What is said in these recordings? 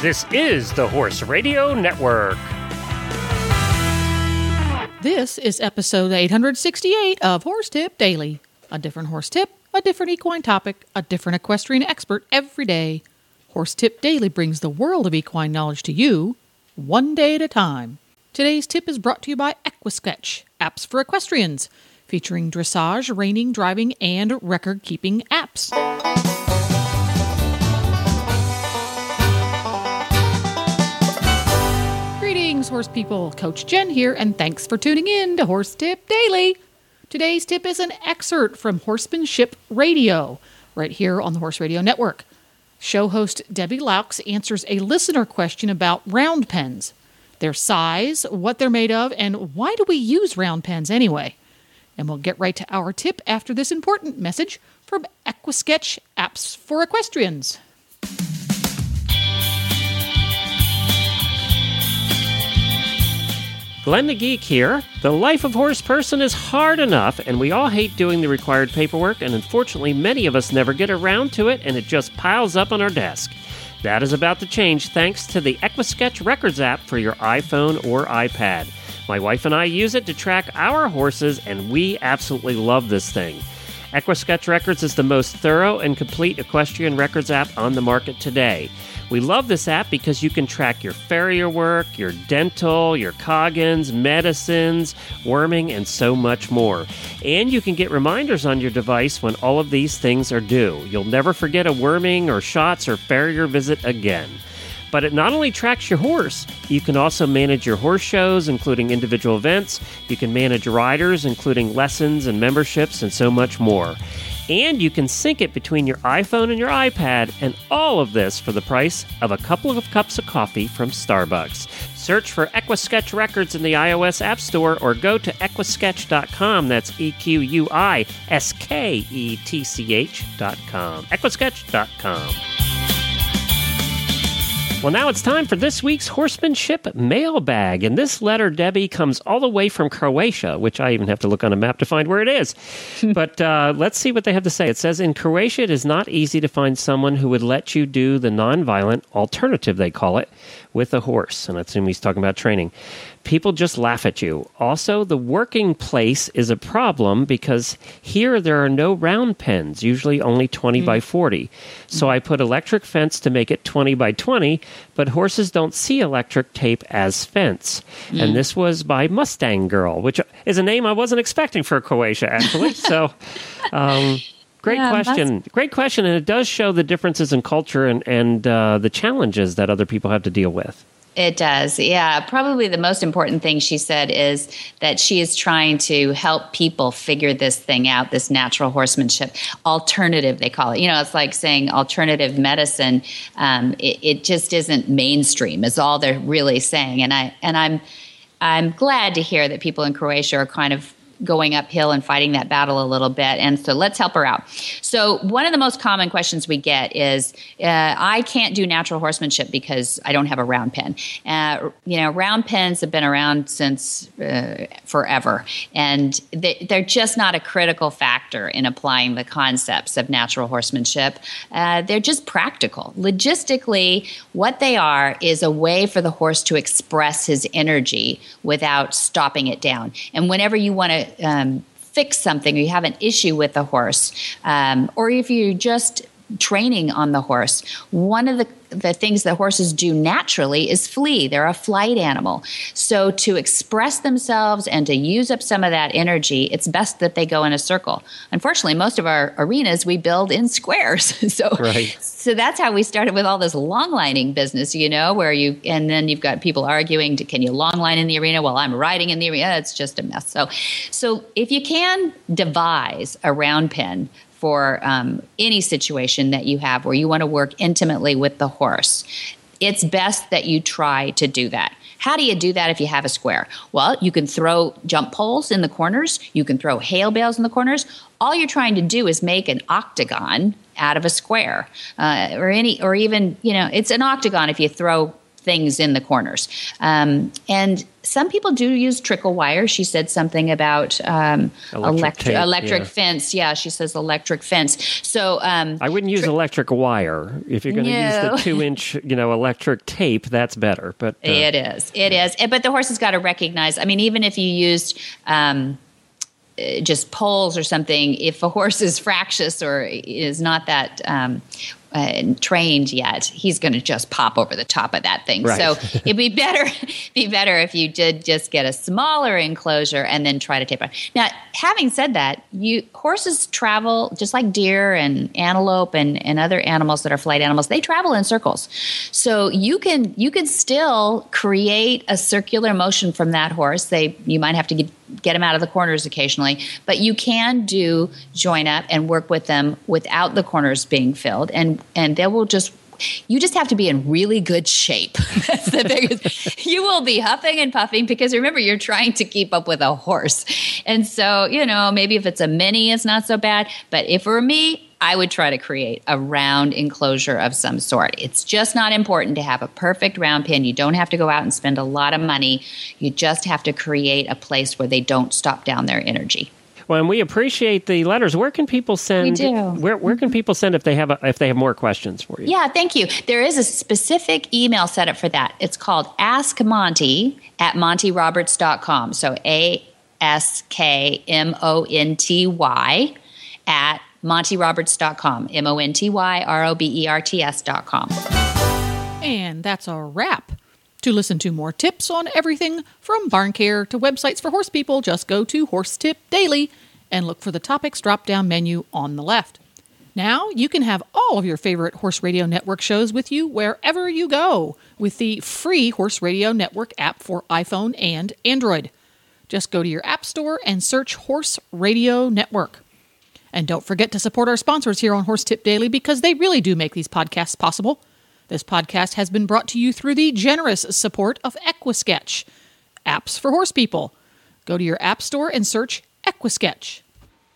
This is the Horse Radio Network. This is episode 868 of Horse Tip Daily. A different horse tip, a different equine topic, a different equestrian expert every day. Horse Tip Daily brings the world of equine knowledge to you, one day at a time. Today's tip is brought to you by Equisketch, apps for equestrians, featuring dressage, reining, driving, and record keeping apps. Greetings, horse people. Coach Jen here, and thanks for tuning in to Horse Tip Daily. Today's tip is an excerpt from Horsemanship Radio, right here on the Horse Radio Network. Show host Debbie Loucks answers a listener question about round pens, their size, what they're made of, and why do we use round pens anyway? And we'll get right to our tip after this important message from Equisketch Apps for Equestrians. Glenn the Geek here. The life of horse person is hard enough, and we all hate doing the required paperwork, and unfortunately, many of us never get around to it, and it just piles up on our desk. That is about to change thanks to the Equisketch Records app for your iPhone or iPad. My wife and I use it to track our horses, and we absolutely love this thing. Equisketch Records is the most thorough and complete equestrian records app on the market today. We love this app because you can track your farrier work, your dental, your coggins, medicines, worming, and so much more. And you can get reminders on your device when all of these things are due. You'll never forget a worming or shots or farrier visit again. But it not only tracks your horse, you can also manage your horse shows, including individual events. You can manage riders, including lessons and memberships, and so much more. And you can sync it between your iPhone and your iPad, and all of this for the price of a couple of cups of coffee from Starbucks. Search for Equisketch Records in the iOS App Store or go to equisketch.com. That's E Q U I S K E T C H.com. Equisketch.com. Well, now it's time for this week's horsemanship mailbag. And this letter, Debbie, comes all the way from Croatia, which I even have to look on a map to find where it is. but uh, let's see what they have to say. It says In Croatia, it is not easy to find someone who would let you do the nonviolent alternative, they call it, with a horse. And I assume he's talking about training. People just laugh at you. Also, the working place is a problem because here there are no round pens, usually only 20 mm. by 40. So mm. I put electric fence to make it 20 by 20, but horses don't see electric tape as fence. Mm. And this was by Mustang Girl, which is a name I wasn't expecting for Croatia, actually. so. Um, Great yeah, question. Great question. And it does show the differences in culture and, and uh, the challenges that other people have to deal with. It does. Yeah. Probably the most important thing she said is that she is trying to help people figure this thing out, this natural horsemanship alternative, they call it. You know, it's like saying alternative medicine. Um, it, it just isn't mainstream, is all they're really saying. And I and I'm I'm glad to hear that people in Croatia are kind of going uphill and fighting that battle a little bit. And so let's help her out. So, one of the most common questions we get is uh, I can't do natural horsemanship because I don't have a round pen. Uh, you know, round pens have been around since uh, forever, and they, are just not a critical factor in applying the concepts of natural horsemanship. Uh, they're just practical. Logistically, what they are is a way for the horse to express his energy without stopping it down. And whenever you want to um, fix something or you have an issue with the horse, um, or if you're just training on the horse, one of the the things that horses do naturally is flee. They're a flight animal. So to express themselves and to use up some of that energy, it's best that they go in a circle. Unfortunately, most of our arenas we build in squares. so right. So that's how we started with all this long lining business, you know, where you and then you've got people arguing, can you long line in the arena while I'm riding in the arena? It's just a mess. So so if you can devise a round pen for um, any situation that you have where you want to work intimately with the horse. It's best that you try to do that. How do you do that if you have a square? Well, you can throw jump poles in the corners, you can throw hail bales in the corners. All you're trying to do is make an octagon out of a square, uh, or any, or even you know, it's an octagon if you throw things in the corners. Um, and some people do use trickle wire. She said something about um, Electric electric tape, electric yeah. fence. Yeah, she says electric fence. So um, I wouldn't use electric wire. If you're going to use the two inch, you know, electric tape, that's better. But uh, It is. It is. Eh, But the horse has got to recognize. I mean, even if you used um, just poles or something, if a horse is fractious or is not that um, uh, trained yet, he's going to just pop over the top of that thing. Right. So it'd be better be better if you did just get a smaller enclosure and then try to tape it. Now, having said that, you horses travel just like deer and antelope and, and other animals that are flight animals. They travel in circles, so you can you can still create a circular motion from that horse. They you might have to get get them out of the corners occasionally, but you can do join up and work with them without the corners being filled, and and they will just you just have to be in really good shape. That's the biggest. you will be huffing and puffing because remember you're trying to keep up with a horse, and so you know maybe if it's a mini, it's not so bad. But if it were me, I would try to create a round enclosure of some sort. It's just not important to have a perfect round pen. You don't have to go out and spend a lot of money. You just have to create a place where they don't stop down their energy. Well, and we appreciate the letters. Where can people send? We do. Where Where can mm-hmm. people send if they have a, if they have more questions for you? Yeah, thank you. There is a specific email set up for that. It's called Ask Monty at montyroberts.com. So A S K M O N T Y at montyroberts.com. M O N T Y R O B E R T S.com. And that's a wrap. To listen to more tips on everything from barn care to websites for horse people, just go to Horse Tip Daily and look for the topics drop down menu on the left. Now you can have all of your favorite Horse Radio Network shows with you wherever you go with the free Horse Radio Network app for iPhone and Android. Just go to your App Store and search Horse Radio Network. And don't forget to support our sponsors here on Horse Tip Daily because they really do make these podcasts possible. This podcast has been brought to you through the generous support of Equisketch, apps for horse people. Go to your App Store and search Equisketch.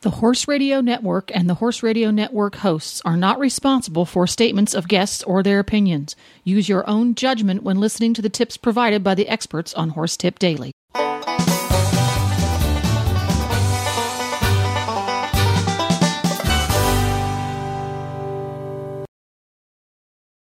The Horse Radio Network and the Horse Radio Network hosts are not responsible for statements of guests or their opinions. Use your own judgment when listening to the tips provided by the experts on Horse Tip Daily.